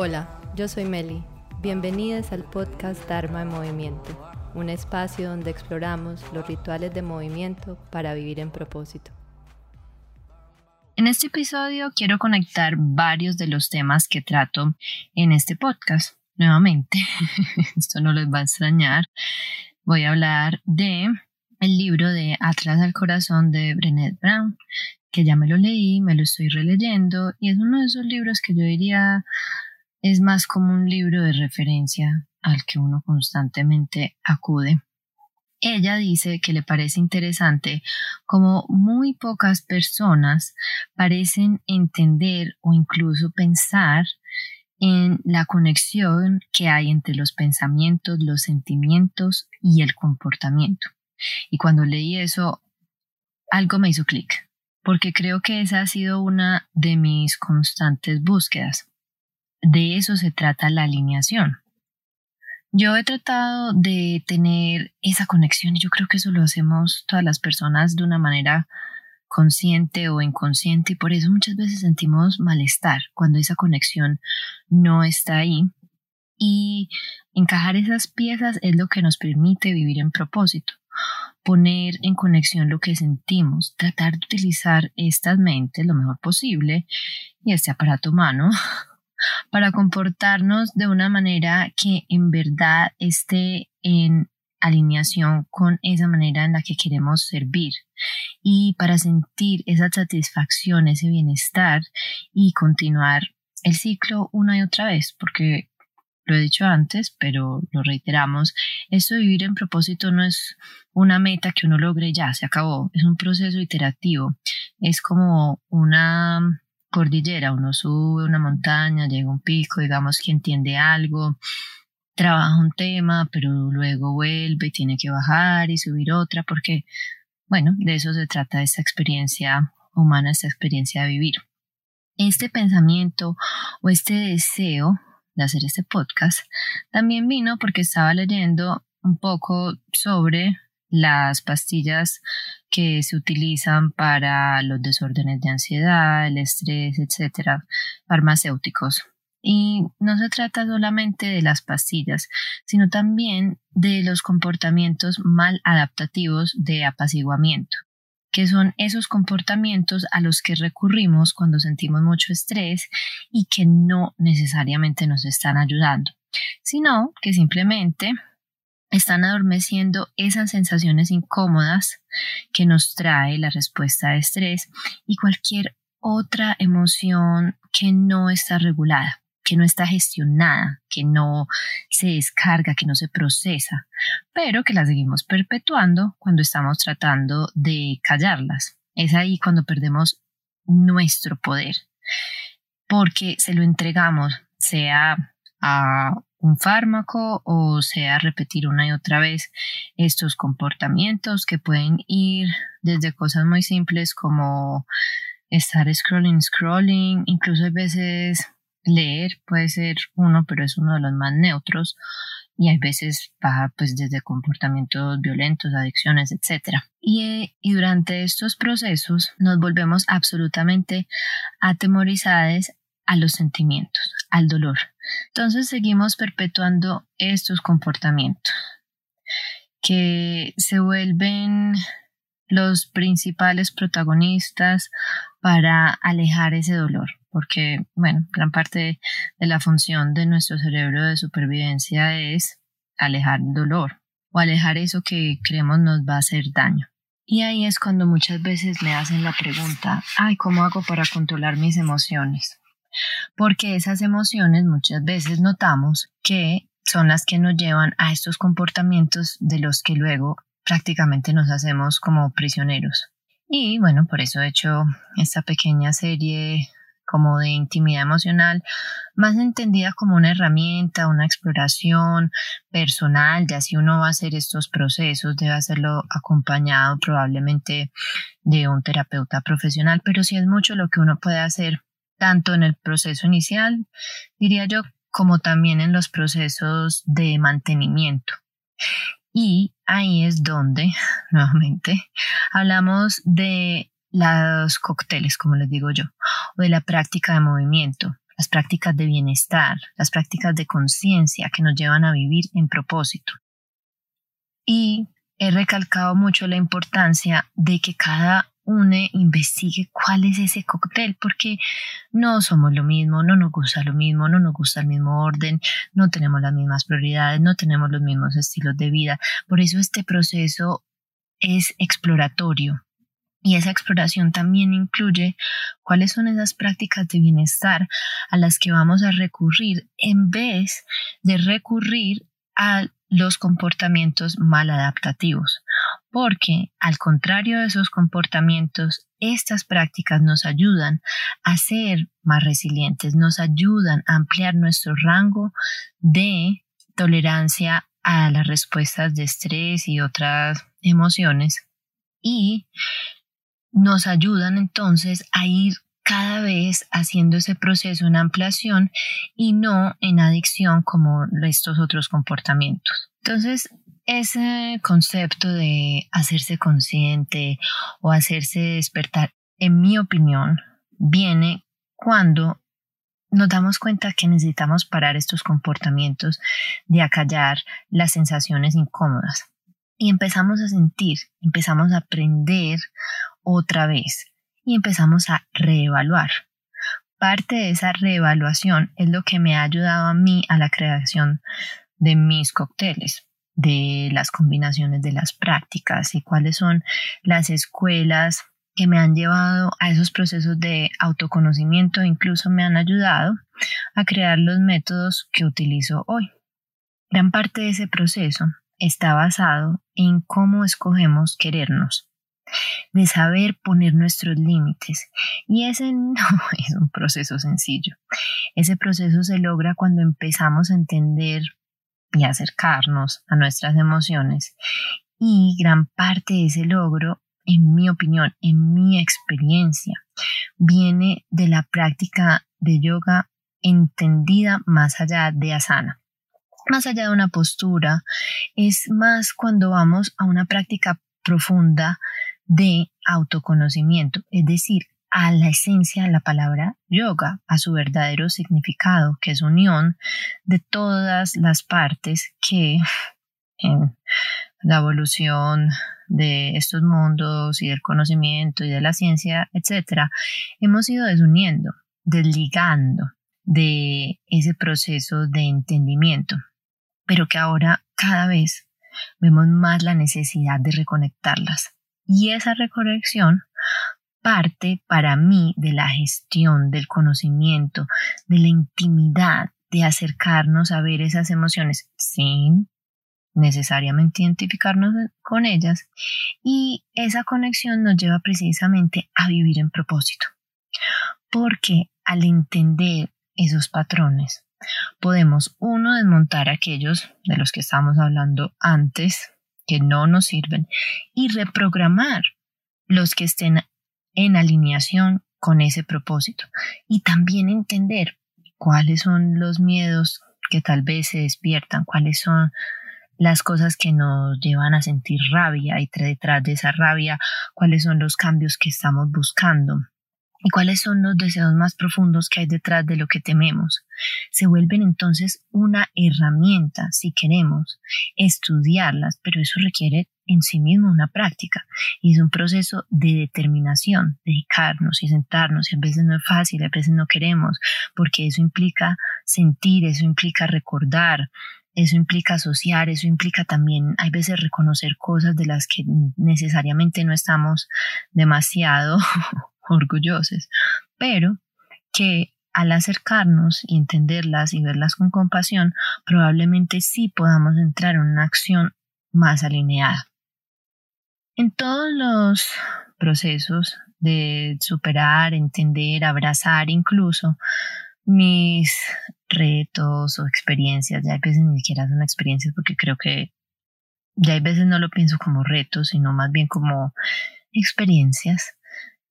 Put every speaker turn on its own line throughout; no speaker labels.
Hola, yo soy Meli. Bienvenidos al podcast Dharma en Movimiento, un espacio donde exploramos los rituales de movimiento para vivir en propósito.
En este episodio quiero conectar varios de los temas que trato en este podcast. Nuevamente, esto no les va a extrañar. Voy a hablar de el libro de Atlas al Corazón de Brené Brown, que ya me lo leí, me lo estoy releyendo y es uno de esos libros que yo diría es más como un libro de referencia al que uno constantemente acude. Ella dice que le parece interesante como muy pocas personas parecen entender o incluso pensar en la conexión que hay entre los pensamientos, los sentimientos y el comportamiento. Y cuando leí eso, algo me hizo clic, porque creo que esa ha sido una de mis constantes búsquedas de eso se trata la alineación. Yo he tratado de tener esa conexión y yo creo que eso lo hacemos todas las personas de una manera consciente o inconsciente y por eso muchas veces sentimos malestar cuando esa conexión no está ahí y encajar esas piezas es lo que nos permite vivir en propósito, poner en conexión lo que sentimos, tratar de utilizar estas mentes lo mejor posible y este aparato humano para comportarnos de una manera que en verdad esté en alineación con esa manera en la que queremos servir. Y para sentir esa satisfacción, ese bienestar y continuar el ciclo una y otra vez, porque lo he dicho antes, pero lo reiteramos, esto de vivir en propósito no es una meta que uno logre ya, se acabó, es un proceso iterativo, es como una cordillera, uno sube una montaña, llega a un pico, digamos que entiende algo, trabaja un tema, pero luego vuelve y tiene que bajar y subir otra, porque, bueno, de eso se trata esta experiencia humana, esta experiencia de vivir. Este pensamiento o este deseo de hacer este podcast también vino porque estaba leyendo un poco sobre las pastillas que se utilizan para los desórdenes de ansiedad, el estrés, etcétera, farmacéuticos. Y no se trata solamente de las pastillas, sino también de los comportamientos mal adaptativos de apaciguamiento, que son esos comportamientos a los que recurrimos cuando sentimos mucho estrés y que no necesariamente nos están ayudando, sino que simplemente están adormeciendo esas sensaciones incómodas que nos trae la respuesta de estrés y cualquier otra emoción que no está regulada, que no está gestionada, que no se descarga, que no se procesa, pero que la seguimos perpetuando cuando estamos tratando de callarlas. Es ahí cuando perdemos nuestro poder, porque se lo entregamos, sea a un fármaco o sea repetir una y otra vez estos comportamientos que pueden ir desde cosas muy simples como estar scrolling, scrolling, incluso a veces leer puede ser uno, pero es uno de los más neutros y hay veces va pues desde comportamientos violentos, adicciones, etc. Y, y durante estos procesos nos volvemos absolutamente atemorizados a los sentimientos, al dolor. Entonces seguimos perpetuando estos comportamientos que se vuelven los principales protagonistas para alejar ese dolor, porque, bueno, gran parte de la función de nuestro cerebro de supervivencia es alejar el dolor o alejar eso que creemos nos va a hacer daño. Y ahí es cuando muchas veces me hacen la pregunta, ay, ¿cómo hago para controlar mis emociones? Porque esas emociones muchas veces notamos que son las que nos llevan a estos comportamientos de los que luego prácticamente nos hacemos como prisioneros. Y bueno, por eso he hecho esta pequeña serie como de intimidad emocional, más entendida como una herramienta, una exploración personal, ya si uno va a hacer estos procesos, debe hacerlo acompañado probablemente de un terapeuta profesional, pero sí es mucho lo que uno puede hacer tanto en el proceso inicial, diría yo, como también en los procesos de mantenimiento. Y ahí es donde, nuevamente, hablamos de los cócteles, como les digo yo, o de la práctica de movimiento. las prácticas de bienestar, las prácticas de conciencia que nos llevan a vivir en propósito. Y he recalcado mucho la importancia de que cada une investigue cuál es ese cóctel, porque no somos lo mismo, no nos gusta lo mismo, no nos gusta el mismo orden, no tenemos las mismas prioridades, no tenemos los mismos estilos de vida. Por eso este proceso es exploratorio. Y esa exploración también incluye cuáles son esas prácticas de bienestar a las que vamos a recurrir en vez de recurrir a los comportamientos maladaptativos porque, al contrario de esos comportamientos, estas prácticas nos ayudan a ser más resilientes, nos ayudan a ampliar nuestro rango de tolerancia a las respuestas de estrés y otras emociones y nos ayudan entonces a ir cada vez haciendo ese proceso en ampliación y no en adicción como estos otros comportamientos. Entonces, ese concepto de hacerse consciente o hacerse despertar, en mi opinión, viene cuando nos damos cuenta que necesitamos parar estos comportamientos de acallar las sensaciones incómodas y empezamos a sentir, empezamos a aprender otra vez y empezamos a reevaluar. Parte de esa reevaluación es lo que me ha ayudado a mí a la creación de mis cócteles de las combinaciones de las prácticas y cuáles son las escuelas que me han llevado a esos procesos de autoconocimiento, incluso me han ayudado a crear los métodos que utilizo hoy. Gran parte de ese proceso está basado en cómo escogemos querernos, de saber poner nuestros límites. Y ese no es un proceso sencillo. Ese proceso se logra cuando empezamos a entender y acercarnos a nuestras emociones. Y gran parte de ese logro, en mi opinión, en mi experiencia, viene de la práctica de yoga entendida más allá de asana. Más allá de una postura, es más cuando vamos a una práctica profunda de autoconocimiento, es decir, a la esencia de la palabra yoga, a su verdadero significado, que es unión de todas las partes que en la evolución de estos mundos y del conocimiento y de la ciencia, etcétera, hemos ido desuniendo, desligando de ese proceso de entendimiento, pero que ahora cada vez vemos más la necesidad de reconectarlas. Y esa reconexión parte para mí de la gestión, del conocimiento, de la intimidad, de acercarnos a ver esas emociones sin necesariamente identificarnos con ellas y esa conexión nos lleva precisamente a vivir en propósito. Porque al entender esos patrones, podemos, uno, desmontar aquellos de los que estábamos hablando antes, que no nos sirven, y reprogramar los que estén en alineación con ese propósito y también entender cuáles son los miedos que tal vez se despiertan, cuáles son las cosas que nos llevan a sentir rabia y detrás de esa rabia, cuáles son los cambios que estamos buscando y cuáles son los deseos más profundos que hay detrás de lo que tememos. Se vuelven entonces una herramienta si queremos estudiarlas, pero eso requiere en sí mismo una práctica y es un proceso de determinación, dedicarnos y sentarnos y a veces no es fácil, a veces no queremos, porque eso implica sentir, eso implica recordar, eso implica asociar, eso implica también hay veces reconocer cosas de las que necesariamente no estamos demasiado orgullosos, pero que al acercarnos y entenderlas y verlas con compasión, probablemente sí podamos entrar en una acción más alineada. En todos los procesos de superar, entender, abrazar incluso mis retos o experiencias, ya hay veces ni siquiera son experiencias porque creo que ya hay veces no lo pienso como retos, sino más bien como experiencias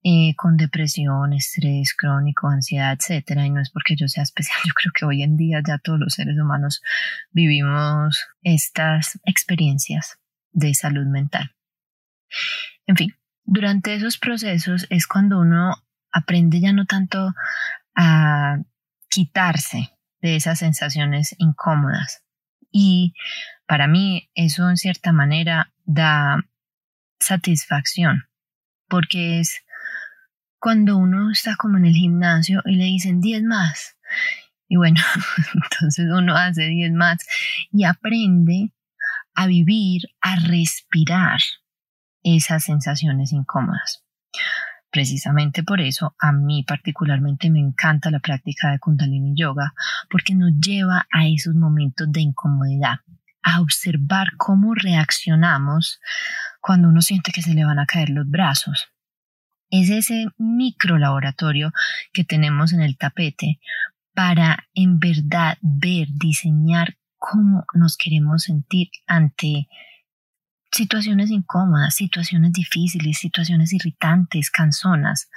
eh, con depresión, estrés crónico, ansiedad, etcétera, y no es porque yo sea especial, yo creo que hoy en día ya todos los seres humanos vivimos estas experiencias de salud mental. En fin, durante esos procesos es cuando uno aprende ya no tanto a quitarse de esas sensaciones incómodas. Y para mí eso en cierta manera da satisfacción, porque es cuando uno está como en el gimnasio y le dicen 10 más. Y bueno, entonces uno hace 10 más y aprende a vivir, a respirar esas sensaciones incómodas. Precisamente por eso a mí particularmente me encanta la práctica de Kundalini Yoga, porque nos lleva a esos momentos de incomodidad, a observar cómo reaccionamos cuando uno siente que se le van a caer los brazos. Es ese micro laboratorio que tenemos en el tapete para en verdad ver, diseñar cómo nos queremos sentir ante situaciones incómodas, situaciones difíciles, situaciones irritantes, canzonas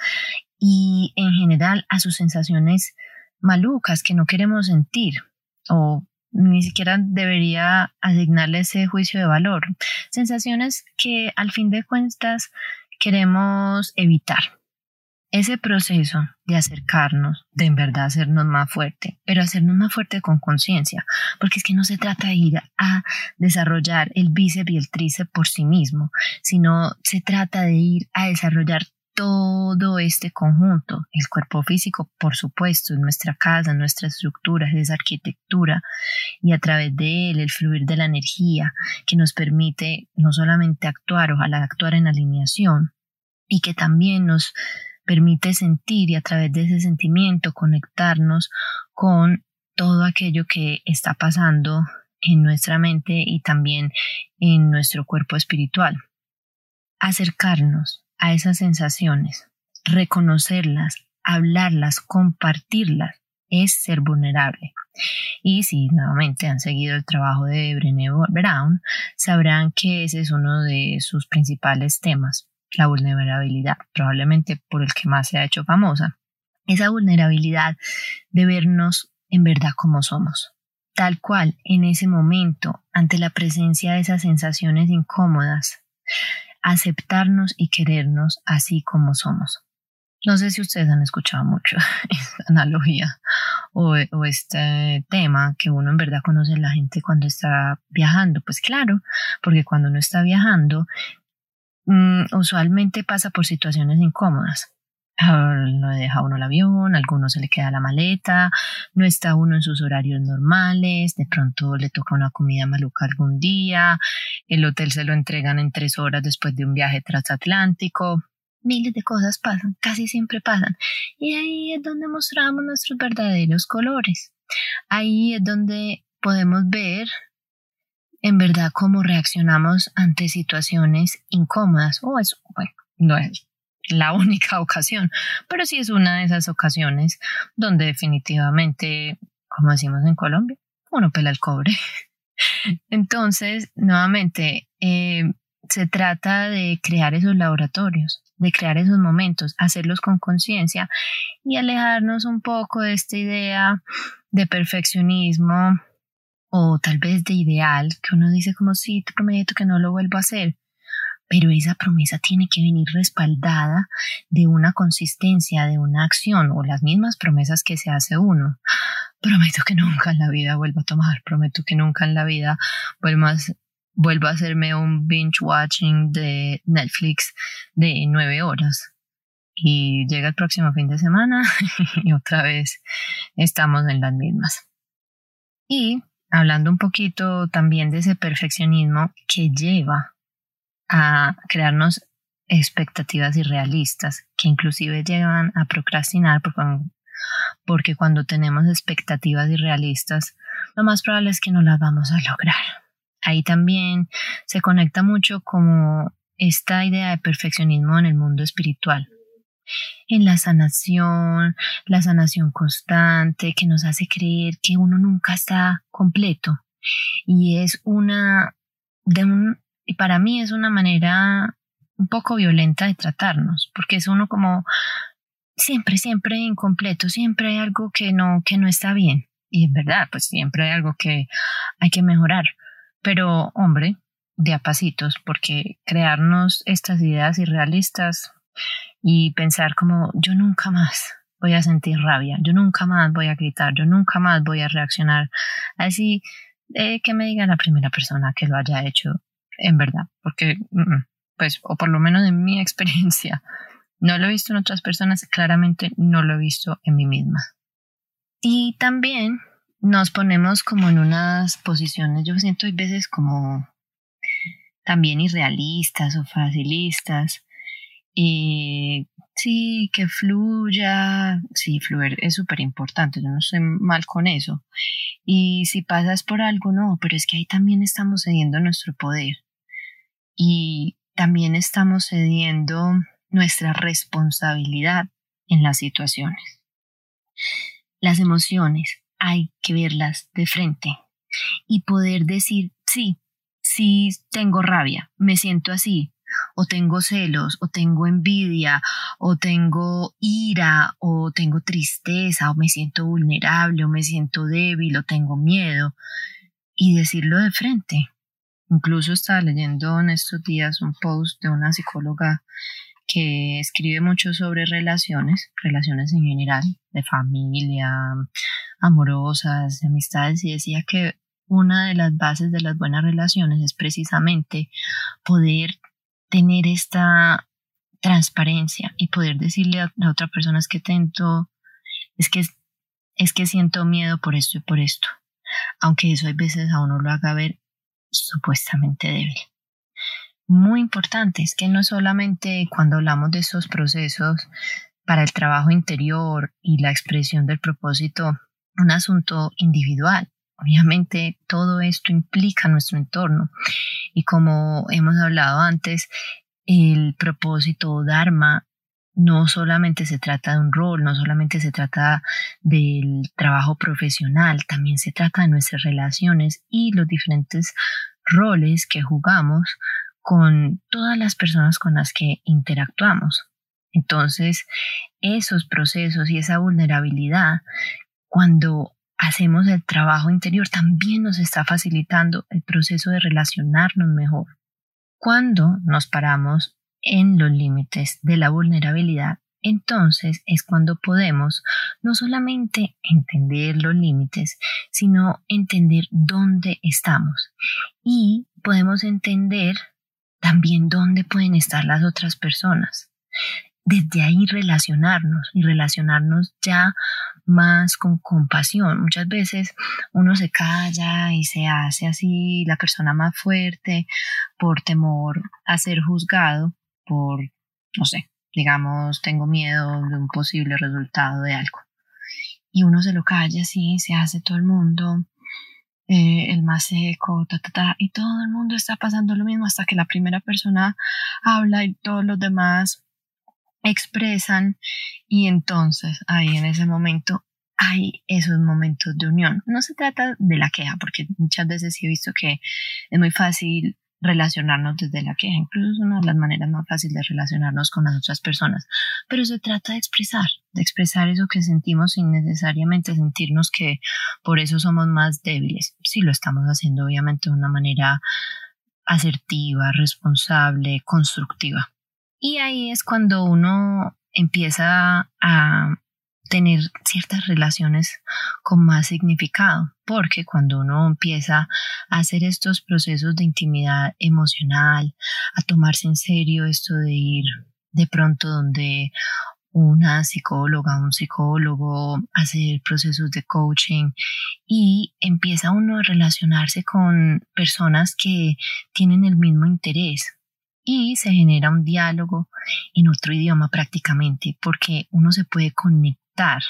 y en general a sus sensaciones malucas que no queremos sentir o ni siquiera debería asignarle ese juicio de valor. Sensaciones que al fin de cuentas queremos evitar ese proceso de acercarnos, de en verdad hacernos más fuerte, pero hacernos más fuerte con conciencia, porque es que no se trata de ir a desarrollar el bíceps y el tríceps por sí mismo, sino se trata de ir a desarrollar todo este conjunto, el cuerpo físico, por supuesto, nuestra casa, nuestra estructura, esa arquitectura, y a través de él el fluir de la energía que nos permite no solamente actuar, ojalá actuar en alineación, y que también nos permite sentir y a través de ese sentimiento conectarnos con todo aquello que está pasando en nuestra mente y también en nuestro cuerpo espiritual. Acercarnos a esas sensaciones, reconocerlas, hablarlas, compartirlas, es ser vulnerable. Y si nuevamente han seguido el trabajo de Brené Brown, sabrán que ese es uno de sus principales temas la vulnerabilidad, probablemente por el que más se ha hecho famosa. Esa vulnerabilidad de vernos en verdad como somos, tal cual en ese momento, ante la presencia de esas sensaciones incómodas, aceptarnos y querernos así como somos. No sé si ustedes han escuchado mucho esta analogía o, este tema que uno en verdad conoce la gente cuando está viajando. Pues claro, porque cuando uno está viajando Mm, usualmente pasa por situaciones incómodas. No deja uno el avión, a alguno se le queda la maleta, no está uno en sus horarios normales, de pronto le toca una comida maluca algún día, el hotel se lo entregan en tres horas después de un viaje transatlántico. Miles de cosas pasan, casi siempre pasan. Y ahí es donde mostramos nuestros verdaderos colores. Ahí es donde podemos ver en verdad cómo reaccionamos ante situaciones incómodas. O es, bueno, no es la única ocasión, pero sí es una de esas ocasiones donde definitivamente, como decimos en Colombia, uno pela el cobre. Entonces, nuevamente, eh, se trata de crear esos laboratorios, de crear esos momentos, hacerlos con conciencia y alejarnos un poco de esta idea de perfeccionismo o tal vez de ideal, que uno dice como sí, te prometo que no lo vuelvo a hacer, pero esa promesa tiene que venir respaldada de una consistencia, de una acción o las mismas promesas que se hace uno. Prometo que nunca en la vida vuelvo a tomar, prometo que nunca en la vida vuelvo a, a hacerme un binge watching de Netflix de nueve horas. Y llega el próximo fin de semana y otra vez estamos en las mismas. Y hablando un poquito también de ese perfeccionismo que lleva a crearnos expectativas irrealistas, que inclusive llevan a procrastinar porque, cuando tenemos expectativas irrealistas, lo más probable es que no las vamos a lograr. Ahí también se conecta mucho como esta idea de perfeccionismo en el mundo espiritual en la sanación, la sanación constante que nos hace creer que uno nunca está completo. Y es una, de un, y para mí es una manera un poco violenta de tratarnos, porque es uno como siempre, siempre incompleto, siempre hay algo que no, que no está bien. Y es verdad, pues siempre hay algo que hay que mejorar. Pero, hombre, de a pasitos, porque crearnos estas ideas irrealistas y pensar como yo nunca más voy a sentir rabia, yo nunca más voy a gritar, yo nunca más voy a reaccionar así de que me diga la primera persona que lo haya hecho en verdad, porque pues o por lo menos en mi experiencia no lo he visto en otras personas, claramente no lo he visto en mí misma. Y también nos ponemos como en unas posiciones, yo siento a veces como también irrealistas o facilistas. Y sí, que fluya, sí, fluir es súper importante, yo no estoy mal con eso. Y si pasas por algo, no, pero es que ahí también estamos cediendo nuestro poder. Y también estamos cediendo nuestra responsabilidad en las situaciones. Las emociones hay que verlas de frente y poder decir, sí, si tengo rabia, me siento así, o tengo celos, o tengo envidia, o tengo ira, o tengo tristeza, o me siento vulnerable, o me siento débil, o tengo miedo, y decirlo de frente. Incluso estaba leyendo en estos días un post de una psicóloga que escribe mucho sobre relaciones, relaciones en general, de familia, amorosas, amistades, y decía que una de las bases de las buenas relaciones es precisamente poder tener esta transparencia y poder decirle a la otra persona es que es que, es que siento miedo por esto y por esto, aunque eso a veces a uno lo haga ver supuestamente débil. Muy importante es que no solamente cuando hablamos de esos procesos para el trabajo interior y la expresión del propósito, un asunto individual, Obviamente todo esto implica nuestro entorno y como hemos hablado antes, el propósito Dharma no solamente se trata de un rol, no solamente se trata del trabajo profesional, también se trata de nuestras relaciones y los diferentes roles que jugamos con todas las personas con las que interactuamos. Entonces, esos procesos y esa vulnerabilidad, cuando hacemos el trabajo interior, también nos está facilitando el proceso de relacionarnos mejor. Cuando nos paramos en los límites de la vulnerabilidad, entonces es cuando podemos no solamente entender los límites, sino entender dónde estamos y podemos entender también dónde pueden estar las otras personas. Desde ahí relacionarnos y relacionarnos ya más con compasión. Muchas veces uno se calla y se hace así la persona más fuerte por temor a ser juzgado, por, no sé, digamos, tengo miedo de un posible resultado de algo. Y uno se lo calla así, se hace todo el mundo eh, el más seco, ta, ta, ta, y todo el mundo está pasando lo mismo hasta que la primera persona habla y todos los demás expresan y entonces ahí en ese momento hay esos momentos de unión. No se trata de la queja, porque muchas veces he visto que es muy fácil relacionarnos desde la queja, incluso es una de las maneras más fáciles de relacionarnos con las otras personas, pero se trata de expresar, de expresar eso que sentimos sin necesariamente sentirnos que por eso somos más débiles. Si lo estamos haciendo obviamente de una manera asertiva, responsable, constructiva. Y ahí es cuando uno empieza a tener ciertas relaciones con más significado, porque cuando uno empieza a hacer estos procesos de intimidad emocional, a tomarse en serio esto de ir de pronto donde una psicóloga, un psicólogo, hacer procesos de coaching y empieza uno a relacionarse con personas que tienen el mismo interés, y se genera un diálogo en otro idioma prácticamente porque uno se puede conectar,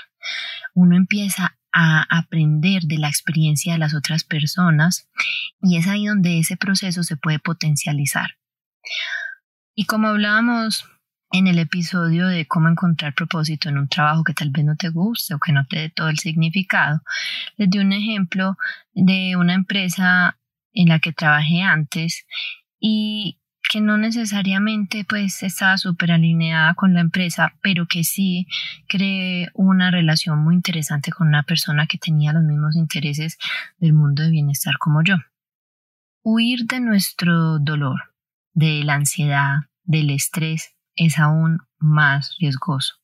uno empieza a aprender de la experiencia de las otras personas y es ahí donde ese proceso se puede potencializar. Y como hablábamos en el episodio de cómo encontrar propósito en un trabajo que tal vez no te guste o que no te dé todo el significado, les di un ejemplo de una empresa en la que trabajé antes y que no necesariamente pues estaba súper alineada con la empresa, pero que sí creé una relación muy interesante con una persona que tenía los mismos intereses del mundo de bienestar como yo. Huir de nuestro dolor, de la ansiedad, del estrés, es aún más riesgoso.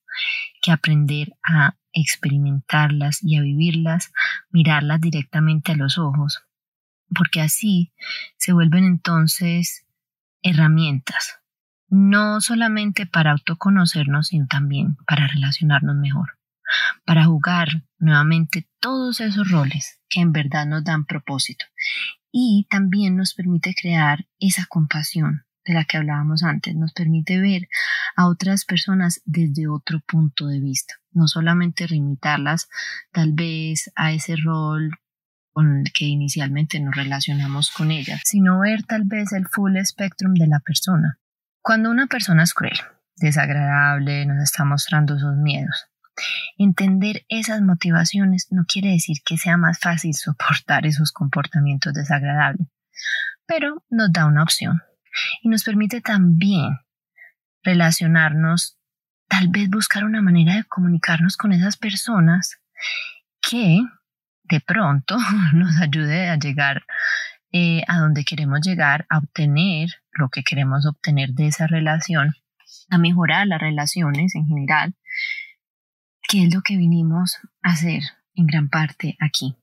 que aprender a experimentarlas y a vivirlas, mirarlas directamente a los ojos, porque así se vuelven entonces herramientas, no solamente para autoconocernos, sino también para relacionarnos mejor, para jugar nuevamente todos esos roles que en verdad nos dan propósito. Y también nos permite crear esa compasión de la que hablábamos antes, nos permite ver a otras personas desde otro punto de vista, no solamente limitarlas tal vez a ese rol con el que inicialmente nos relacionamos con ellas, sino ver tal vez el full spectrum de la persona. Cuando una persona es cruel, desagradable, nos está mostrando sus miedos, Entender esas motivaciones no quiere decir que sea más fácil soportar esos comportamientos desagradables, pero nos da una opción y nos permite también relacionarnos, tal vez buscar una manera de comunicarnos con esas personas que de pronto nos ayude a llegar eh, a donde queremos llegar, a obtener lo que queremos obtener de esa relación, a mejorar las relaciones en general qué es lo que vinimos a hacer en gran parte aquí.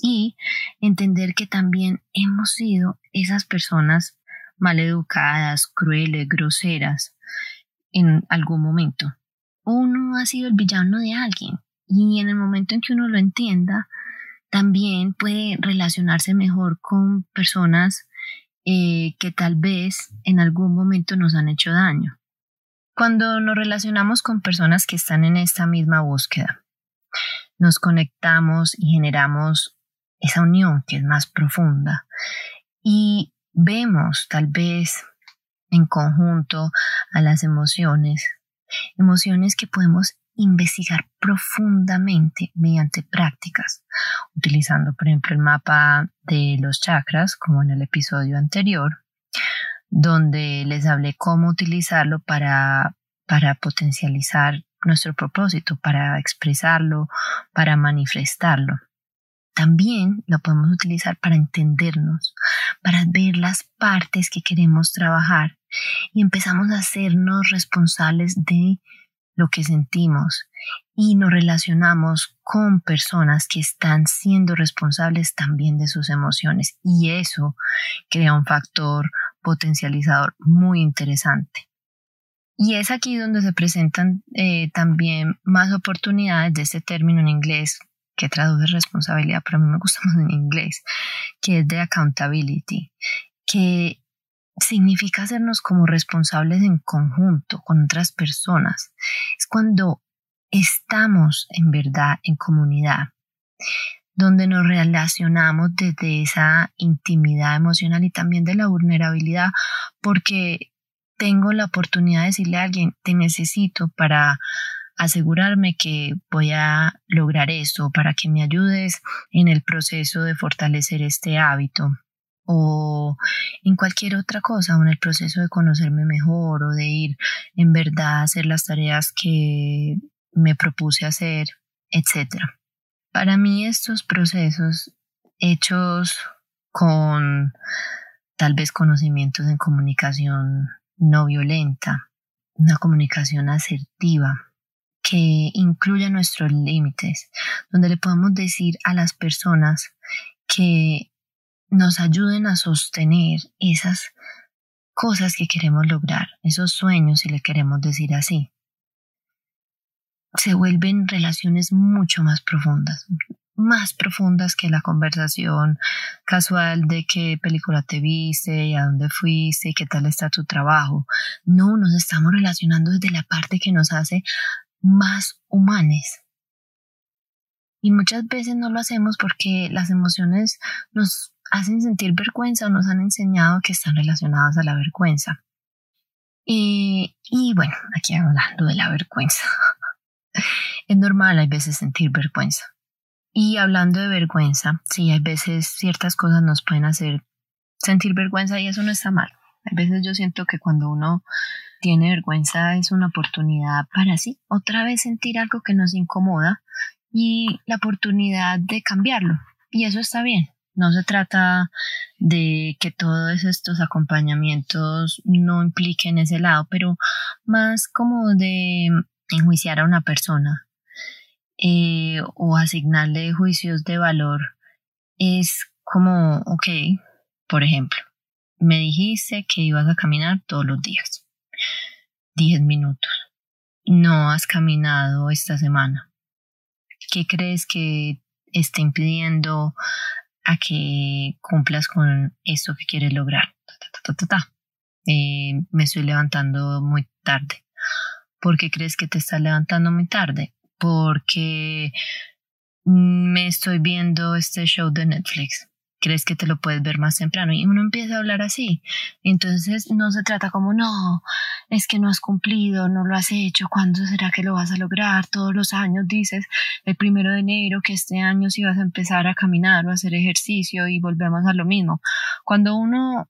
Y entender que también hemos sido esas personas maleducadas, crueles, groseras en algún momento. Uno ha sido el villano de alguien y en el momento en que uno lo entienda, también puede relacionarse mejor con personas eh, que tal vez en algún momento nos han hecho daño. Cuando nos relacionamos con personas que están en esta misma búsqueda, nos conectamos y generamos esa unión que es más profunda y vemos tal vez en conjunto a las emociones, emociones que podemos investigar profundamente mediante prácticas, utilizando por ejemplo el mapa de los chakras como en el episodio anterior, donde les hablé cómo utilizarlo para, para potencializar nuestro propósito, para expresarlo, para manifestarlo. También lo podemos utilizar para entendernos, para ver las partes que queremos trabajar y empezamos a hacernos responsables de lo que sentimos y nos relacionamos con personas que están siendo responsables también de sus emociones y eso crea un factor potencializador muy interesante. Y es aquí donde se presentan eh, también más oportunidades de este término en inglés que traduce responsabilidad, pero a mí me gusta más en inglés, que es de accountability, que significa hacernos como responsables en conjunto con otras personas. Es cuando estamos en verdad en comunidad, donde nos relacionamos desde esa intimidad emocional y también de la vulnerabilidad, porque tengo la oportunidad de decirle a alguien, te necesito para asegurarme que voy a lograr esto, para que me ayudes en el proceso de fortalecer este hábito o en cualquier otra cosa, o en el proceso de conocerme mejor o de ir en verdad a hacer las tareas que me propuse hacer, etc. Para mí estos procesos hechos con tal vez conocimientos en comunicación no violenta, una comunicación asertiva que incluya nuestros límites, donde le podemos decir a las personas que nos ayuden a sostener esas cosas que queremos lograr, esos sueños, si le queremos decir así. Se vuelven relaciones mucho más profundas, más profundas que la conversación casual de qué película te viste y a dónde fuiste y qué tal está tu trabajo. No, nos estamos relacionando desde la parte que nos hace más humanes. Y muchas veces no lo hacemos porque las emociones nos hacen sentir vergüenza o nos han enseñado que están relacionadas a la vergüenza. Y, y bueno, aquí hablando de la vergüenza. es normal a veces sentir vergüenza. Y hablando de vergüenza, sí, hay veces ciertas cosas nos pueden hacer sentir vergüenza y eso no está mal. A veces yo siento que cuando uno tiene vergüenza es una oportunidad para sí, otra vez sentir algo que nos incomoda y la oportunidad de cambiarlo. Y eso está bien. No se trata de que todos estos acompañamientos no impliquen ese lado, pero más como de enjuiciar a una persona eh, o asignarle juicios de valor es como, ok, por ejemplo, me dijiste que ibas a caminar todos los días, 10 minutos. No has caminado esta semana. ¿Qué crees que esté impidiendo a que cumplas con eso que quieres lograr? Eh, me estoy levantando muy tarde. ¿Por qué crees que te estás levantando muy tarde? Porque me estoy viendo este show de Netflix. ¿Crees que te lo puedes ver más temprano? Y uno empieza a hablar así. Entonces no se trata como, no, es que no has cumplido, no lo has hecho, ¿cuándo será que lo vas a lograr? Todos los años dices el primero de enero que este año sí vas a empezar a caminar o a hacer ejercicio y volvemos a lo mismo. Cuando uno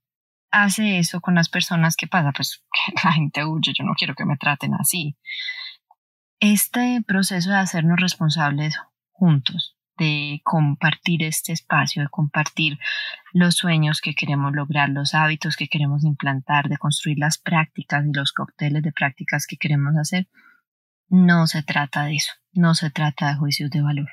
hace eso con las personas que pasa, pues la gente huye, yo no quiero que me traten así. Este proceso de hacernos responsables juntos, de compartir este espacio, de compartir los sueños que queremos lograr, los hábitos que queremos implantar, de construir las prácticas y los cócteles de prácticas que queremos hacer, no se trata de eso, no se trata de juicios de valor.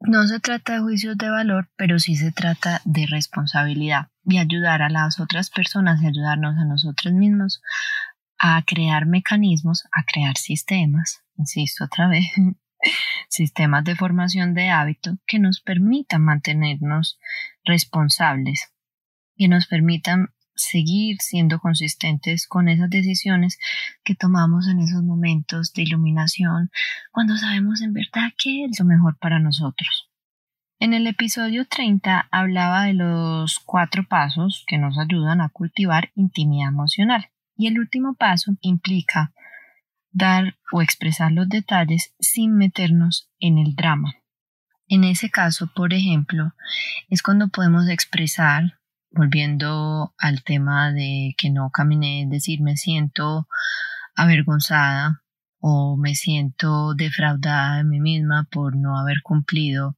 No se trata de juicios de valor, pero sí se trata de responsabilidad y ayudar a las otras personas y ayudarnos a nosotros mismos a crear mecanismos, a crear sistemas, insisto otra vez, sistemas de formación de hábito que nos permitan mantenernos responsables, que nos permitan seguir siendo consistentes con esas decisiones que tomamos en esos momentos de iluminación cuando sabemos en verdad qué es lo mejor para nosotros. En el episodio 30 hablaba de los cuatro pasos que nos ayudan a cultivar intimidad emocional y el último paso implica dar o expresar los detalles sin meternos en el drama. En ese caso, por ejemplo, es cuando podemos expresar volviendo al tema de que no caminé, decir me siento avergonzada o me siento defraudada de mí misma por no haber cumplido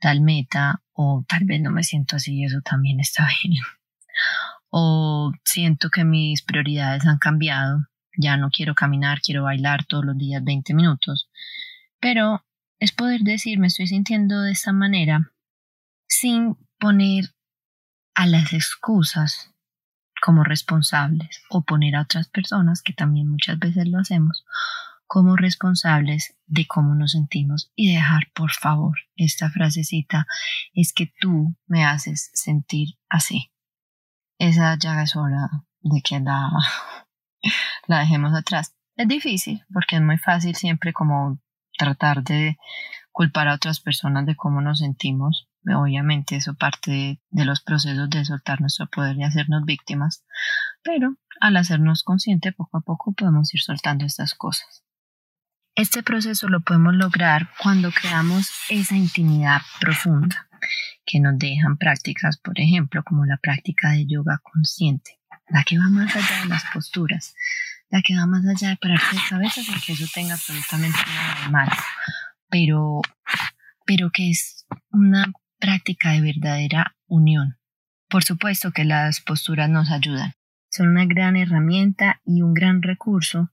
tal meta o tal vez no me siento así, eso también está bien. O siento que mis prioridades han cambiado, ya no quiero caminar, quiero bailar todos los días 20 minutos. Pero es poder decir, me estoy sintiendo de esta manera sin poner a las excusas como responsables o poner a otras personas, que también muchas veces lo hacemos, como responsables de cómo nos sentimos y dejar, por favor, esta frasecita es que tú me haces sentir así. Esa ya es hora de que la, la dejemos atrás. Es difícil porque es muy fácil siempre como tratar de culpar a otras personas de cómo nos sentimos Obviamente eso parte de, los procesos de soltar nuestro poder y hacernos víctimas, pero al hacernos consciente poco a poco podemos ir soltando estas cosas. Este proceso lo podemos lograr cuando creamos esa intimidad profunda que nos dejan prácticas, por ejemplo, como la práctica de yoga consciente, la que va más allá de las posturas, la que va más allá de pararse de cabeza porque eso tenga absolutamente nada de malo, pero, pero que es una práctica de verdadera unión. Por supuesto que las posturas nos ayudan. Son una gran herramienta y un gran recurso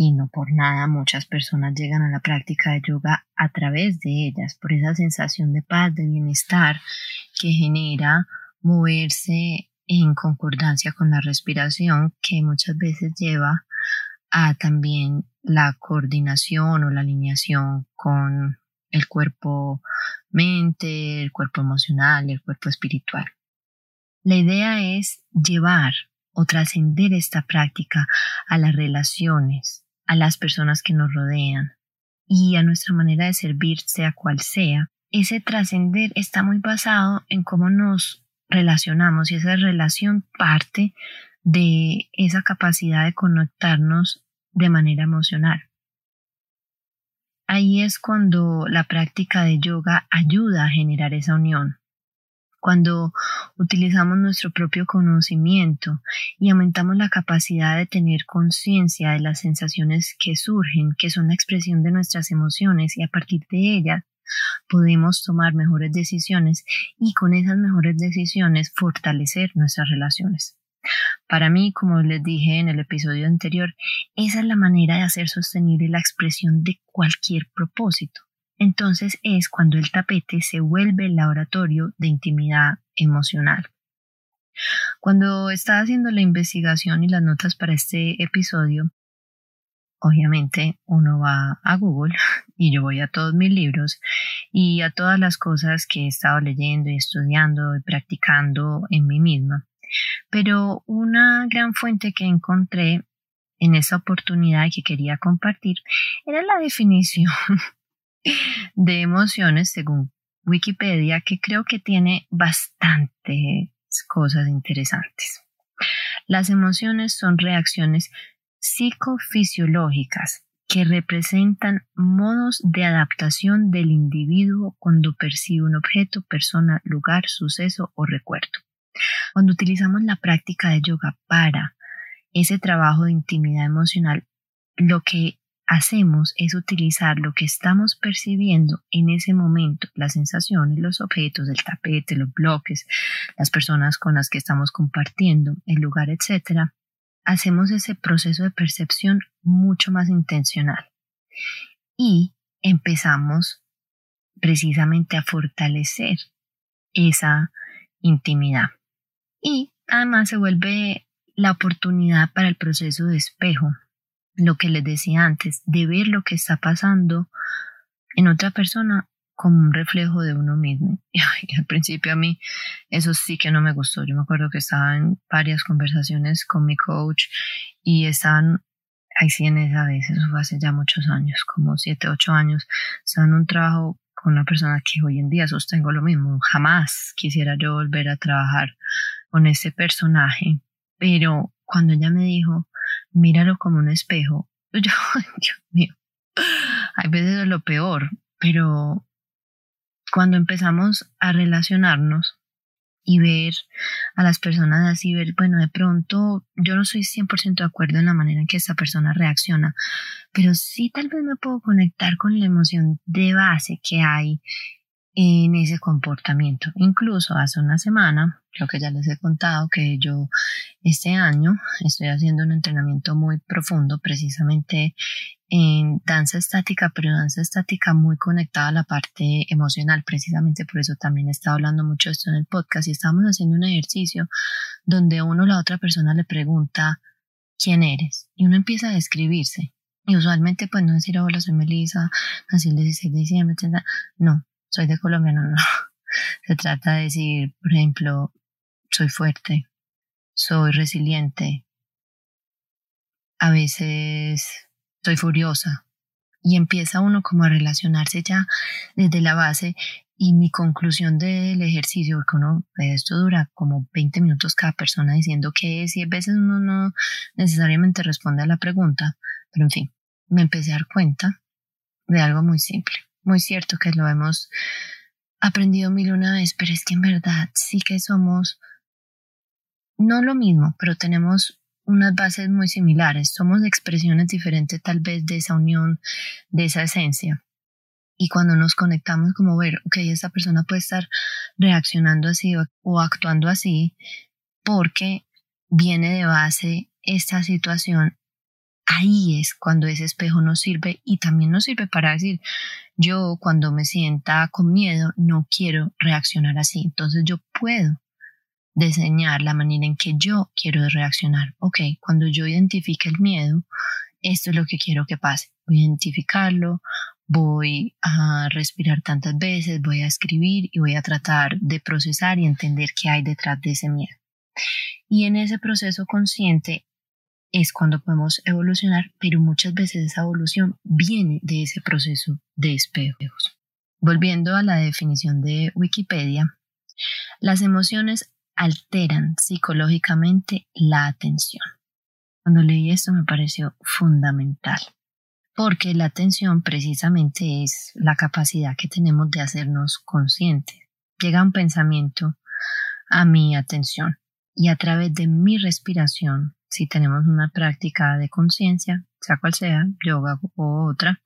y no por nada muchas personas llegan a la práctica de yoga a través de ellas, por esa sensación de paz, de bienestar que genera moverse en concordancia con la respiración que muchas veces lleva a también la coordinación o la alineación con el cuerpo mente, el cuerpo emocional, el cuerpo espiritual. La idea es llevar o trascender esta práctica a las relaciones, a las personas que nos rodean y a nuestra manera de servir, sea cual sea. Ese trascender está muy basado en cómo nos relacionamos y esa relación parte de esa capacidad de conectarnos de manera emocional. Ahí es cuando la práctica de yoga ayuda a generar esa unión. Cuando utilizamos nuestro propio conocimiento y aumentamos la capacidad de tener conciencia de las sensaciones que surgen, que son la expresión de nuestras emociones y a partir de ellas podemos tomar mejores decisiones y con esas mejores decisiones fortalecer nuestras relaciones. Para mí, como les dije en el episodio anterior, esa es la manera de hacer sostenible la expresión de cualquier propósito. Entonces es cuando el tapete se vuelve el laboratorio de intimidad emocional. Cuando estaba haciendo la investigación y las notas para este episodio, obviamente uno va a Google y yo voy a todos mis libros y a todas las cosas que he estado leyendo y estudiando y practicando en mí misma. Pero una gran fuente que encontré en esa oportunidad que quería compartir era la definición de emociones según Wikipedia que creo que tiene bastantes cosas interesantes. Las emociones son reacciones psicofisiológicas que representan modos de adaptación del individuo cuando percibe un objeto, persona, lugar, suceso o recuerdo. Cuando utilizamos la práctica de yoga para ese trabajo de intimidad emocional, lo que hacemos es utilizar lo que estamos percibiendo en ese momento, las sensaciones, los objetos, el tapete, los bloques, las personas con las que estamos compartiendo, el lugar, etc., hacemos ese proceso de percepción mucho más intencional y empezamos precisamente a fortalecer esa intimidad. Y además se vuelve la oportunidad para el proceso de espejo, lo que les decía antes, de ver lo que está pasando en otra persona como un reflejo de uno mismo. Y al principio a mí eso sí que no me gustó. Yo me acuerdo que estaba en varias conversaciones con mi coach y estaban, ahí sí en esa vez, eso fue hace ya muchos años, como siete, ocho años, estaba en un trabajo con una persona que hoy en día sostengo lo mismo. Jamás quisiera yo volver a trabajar con ese personaje. Pero cuando ella me dijo, míralo como un espejo. Yo, Dios mío, hay veces es lo peor, pero cuando empezamos a relacionarnos y ver a las personas así, ver, bueno, de pronto yo no soy 100% de acuerdo en la manera en que esta persona reacciona, pero sí tal vez me puedo conectar con la emoción de base que hay en ese comportamiento. Incluso hace una semana, creo que ya les he contado que yo este año estoy haciendo un entrenamiento muy profundo precisamente en danza estática, pero danza estática muy conectada a la parte emocional, precisamente por eso también he estado hablando mucho de esto en el podcast y estamos haciendo un ejercicio donde uno a la otra persona le pregunta quién eres y uno empieza a describirse y usualmente pues no decir hola soy Melissa, nací el 16 de diciembre, etc. No, soy de Colombia, no, no. Se trata de decir, por ejemplo, soy fuerte, soy resiliente, a veces soy furiosa. Y empieza uno como a relacionarse ya desde la base y mi conclusión del ejercicio, porque uno, esto dura como 20 minutos cada persona diciendo que es y a veces uno no necesariamente responde a la pregunta, pero en fin, me empecé a dar cuenta de algo muy simple muy cierto que lo hemos aprendido mil una vez, pero es que en verdad sí que somos no lo mismo, pero tenemos unas bases muy similares, somos expresiones diferentes tal vez de esa unión, de esa esencia. Y cuando nos conectamos como ver, ok, esta persona puede estar reaccionando así o actuando así porque viene de base esta situación ahí es cuando ese espejo nos sirve y también nos sirve para decir, yo cuando me sienta con miedo no quiero reaccionar así, entonces yo puedo diseñar la manera en que yo quiero reaccionar. Ok, cuando yo identifique el miedo, esto es lo que quiero que pase. Voy a identificarlo, voy a respirar tantas veces, voy a escribir y voy a tratar de procesar y entender qué hay detrás de ese miedo. Y en ese proceso consciente es cuando podemos evolucionar, pero muchas veces esa evolución viene de ese proceso de espejos. Volviendo a la definición de Wikipedia, las emociones alteran psicológicamente la atención. Cuando leí esto me pareció fundamental, porque la atención precisamente es la capacidad que tenemos de hacernos conscientes. Llega un pensamiento a mi atención y a través de mi respiración si tenemos una práctica de conciencia, sea cual sea, yoga o otra,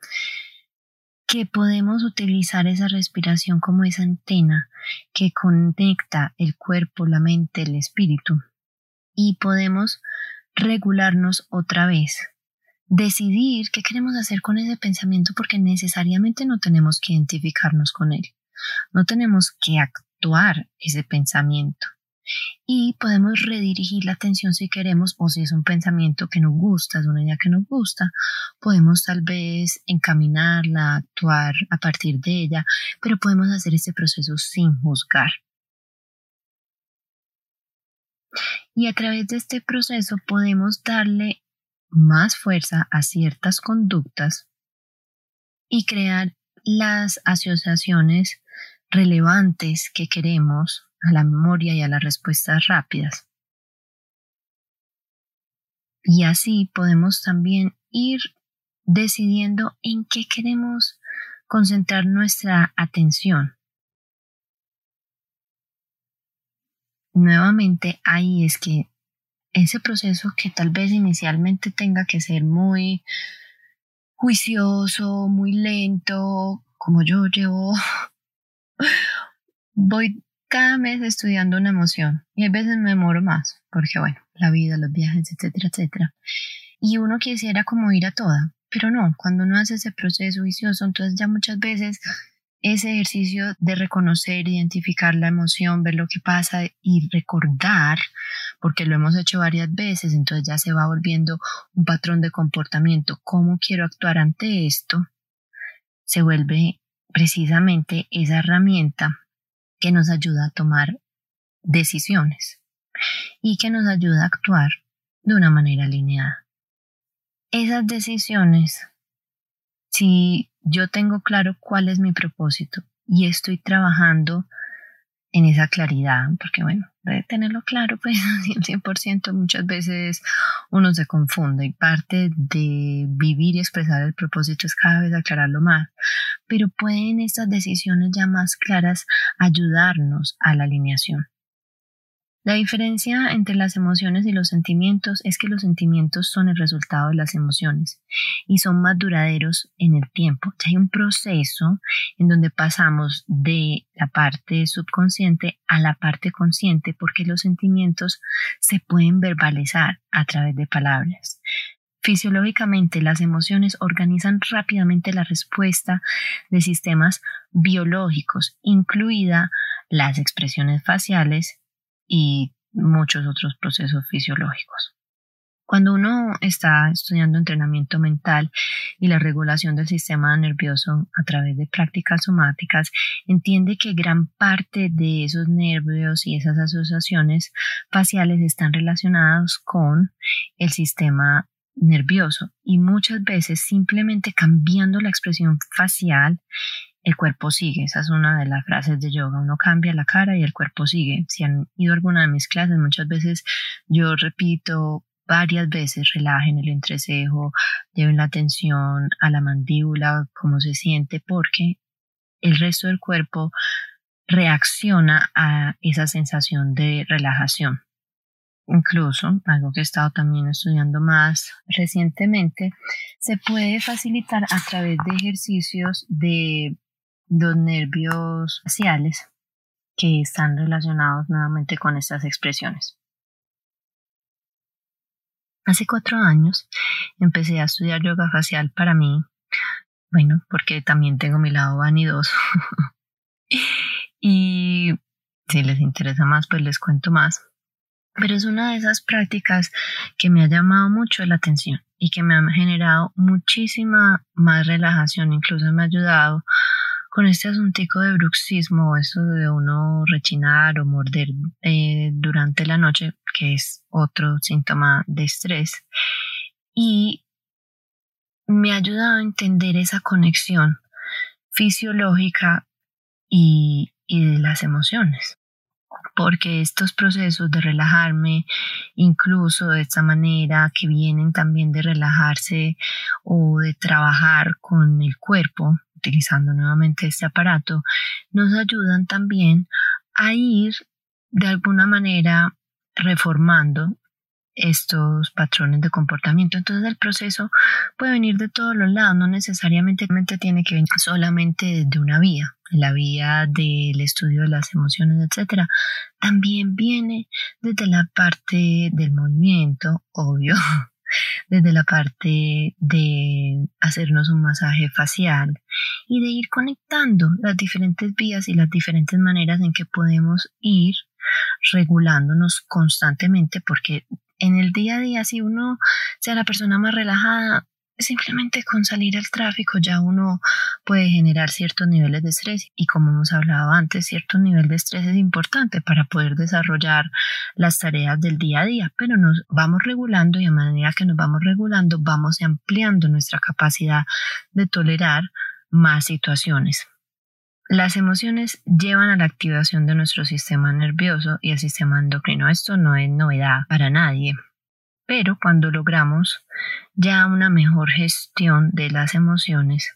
que podemos utilizar esa respiración como esa antena que conecta el cuerpo, la mente, el espíritu y podemos regularnos otra vez. Decidir qué queremos hacer con ese pensamiento porque necesariamente no tenemos que identificarnos con él. No tenemos que actuar ese pensamiento. Y podemos redirigir la atención si queremos o si es un pensamiento que nos gusta, es una idea que nos gusta, podemos tal vez encaminarla, actuar a partir de ella, pero podemos hacer este proceso sin juzgar. Y a través de este proceso podemos darle más fuerza a ciertas conductas y crear las asociaciones relevantes que queremos a la memoria y a las respuestas rápidas. Y así podemos también ir decidiendo en qué queremos concentrar nuestra atención. Nuevamente ahí es que ese proceso que tal vez inicialmente tenga que ser muy juicioso, muy lento, como yo llevo, voy cada mes estudiando una emoción. Y a veces me demoro más, porque bueno, la vida, los viajes, etcétera, etcétera. Y uno quisiera como ir a toda, pero no, cuando uno hace ese proceso vicioso, entonces ya muchas veces ese ejercicio de reconocer, identificar la emoción, ver lo que pasa y recordar, porque lo hemos hecho varias veces, entonces ya se va volviendo un patrón de comportamiento, cómo quiero actuar ante esto, se vuelve precisamente esa herramienta que nos ayuda a tomar decisiones y que nos ayuda a actuar de una manera alineada. Esas decisiones, si yo tengo claro cuál es mi propósito y estoy trabajando en esa claridad, porque bueno, de tenerlo claro, pues 100% muchas veces uno se confunde y parte de vivir y expresar el propósito es cada vez aclararlo más, pero pueden estas decisiones ya más claras ayudarnos a la alineación. La diferencia entre las emociones y los sentimientos es que los sentimientos son el resultado de las emociones y son más duraderos en el tiempo. hay un proceso en donde pasamos de la parte subconsciente a la parte consciente porque los sentimientos se pueden verbalizar a través de palabras. Fisiológicamente, las emociones organizan rápidamente la respuesta de sistemas biológicos, incluida las expresiones faciales y muchos otros procesos fisiológicos. Cuando uno está estudiando entrenamiento mental y la regulación del sistema nervioso a través de prácticas somáticas, entiende que gran parte de esos nervios y esas asociaciones faciales están relacionados con el sistema nervioso y muchas veces simplemente cambiando la expresión facial el cuerpo sigue. Esa es una de las frases de yoga. Uno cambia la cara y el cuerpo sigue. Si han ido a alguna de mis clases, muchas veces yo repito varias veces, relajen el entrecejo, lleven la atención a la mandíbula, cómo se siente, porque el resto del cuerpo reacciona a esa sensación de relajación. Incluso, algo que he estado también estudiando más recientemente, se puede facilitar a través de ejercicios de los nervios faciales que están relacionados nuevamente con estas expresiones. Hace cuatro años empecé a estudiar yoga facial para mí, bueno, porque también tengo mi lado vanidoso. y si les interesa más, pues les cuento más. Pero es una de esas prácticas que me ha llamado mucho la atención y que me ha generado muchísima más relajación, incluso me ha ayudado con este asuntico de bruxismo, eso de uno rechinar o morder eh, durante la noche, que es otro síntoma de estrés. Y me ha ayudado a entender esa conexión fisiológica y, y de las emociones porque estos procesos de relajarme, incluso de esta manera que vienen también de relajarse o de trabajar con el cuerpo, utilizando nuevamente este aparato, nos ayudan también a ir de alguna manera reformando estos patrones de comportamiento. Entonces el proceso puede venir de todos los lados, no necesariamente tiene que venir solamente de una vía, la vía del estudio de las emociones, etcétera. También viene desde la parte del movimiento, obvio, desde la parte de hacernos un masaje facial y de ir conectando las diferentes vías y las diferentes maneras en que podemos ir regulándonos constantemente porque en el día a día si uno sea la persona más relajada simplemente con salir al tráfico ya uno puede generar ciertos niveles de estrés y como hemos hablado antes, cierto nivel de estrés es importante para poder desarrollar las tareas del día a día, pero nos vamos regulando y a medida que nos vamos regulando vamos ampliando nuestra capacidad de tolerar más situaciones. Las emociones llevan a la activación de nuestro sistema nervioso y el sistema endocrino. Esto no es novedad para nadie. Pero cuando logramos ya una mejor gestión de las emociones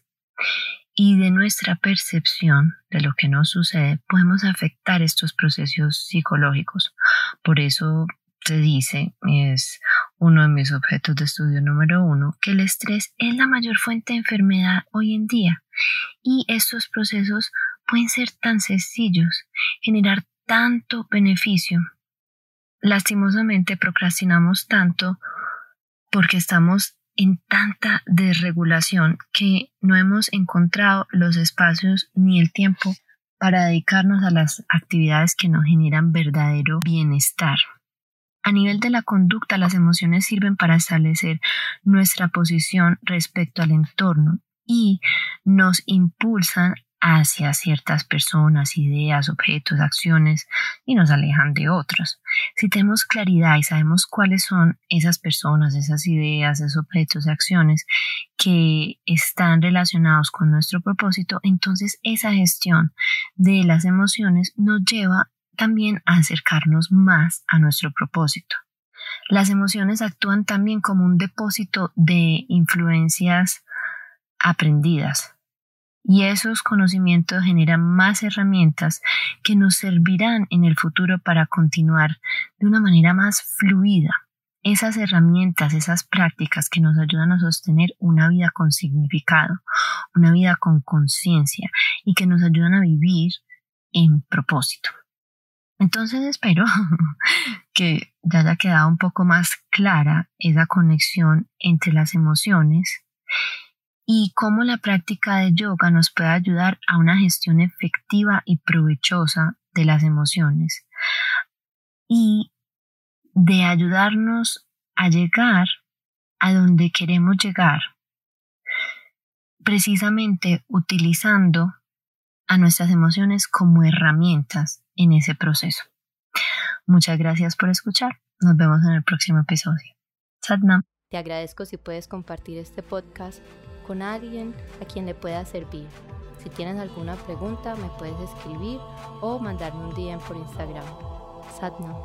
y de nuestra percepción de lo que nos sucede, podemos afectar estos procesos psicológicos. Por eso se dice, es uno de mis objetos de estudio número uno, que el estrés es la mayor fuente de enfermedad hoy en día y estos procesos pueden ser tan sencillos, generar tanto beneficio lastimosamente procrastinamos tanto porque estamos en tanta desregulación que no hemos encontrado los espacios ni el tiempo para dedicarnos a las actividades que nos generan verdadero bienestar. A nivel de la conducta, las emociones sirven para establecer nuestra posición respecto al entorno y nos impulsan hacia ciertas personas, ideas, objetos, acciones y nos alejan de otros. Si tenemos claridad y sabemos cuáles son esas personas, esas ideas, esos objetos, acciones que están relacionados con nuestro propósito, entonces esa gestión de las emociones nos lleva también a acercarnos más a nuestro propósito. Las emociones actúan también como un depósito de influencias aprendidas, y esos conocimientos generan más herramientas que nos servirán en el futuro para continuar de una manera más fluida. Esas herramientas, esas prácticas que nos ayudan a sostener una vida con significado, una vida con conciencia y que nos ayudan a vivir en propósito. Entonces espero que ya haya quedado un poco más clara esa conexión entre las emociones y cómo la práctica de yoga nos puede ayudar a una gestión efectiva y provechosa de las emociones y de ayudarnos a llegar a donde queremos llegar, precisamente utilizando a nuestras emociones como herramientas en ese proceso. Muchas gracias por escuchar. Nos vemos en el próximo episodio. Sadnam.
Te agradezco si puedes compartir este podcast con alguien a quien le pueda servir. Si tienes alguna pregunta me puedes escribir o mandarme un DM por Instagram. Satna.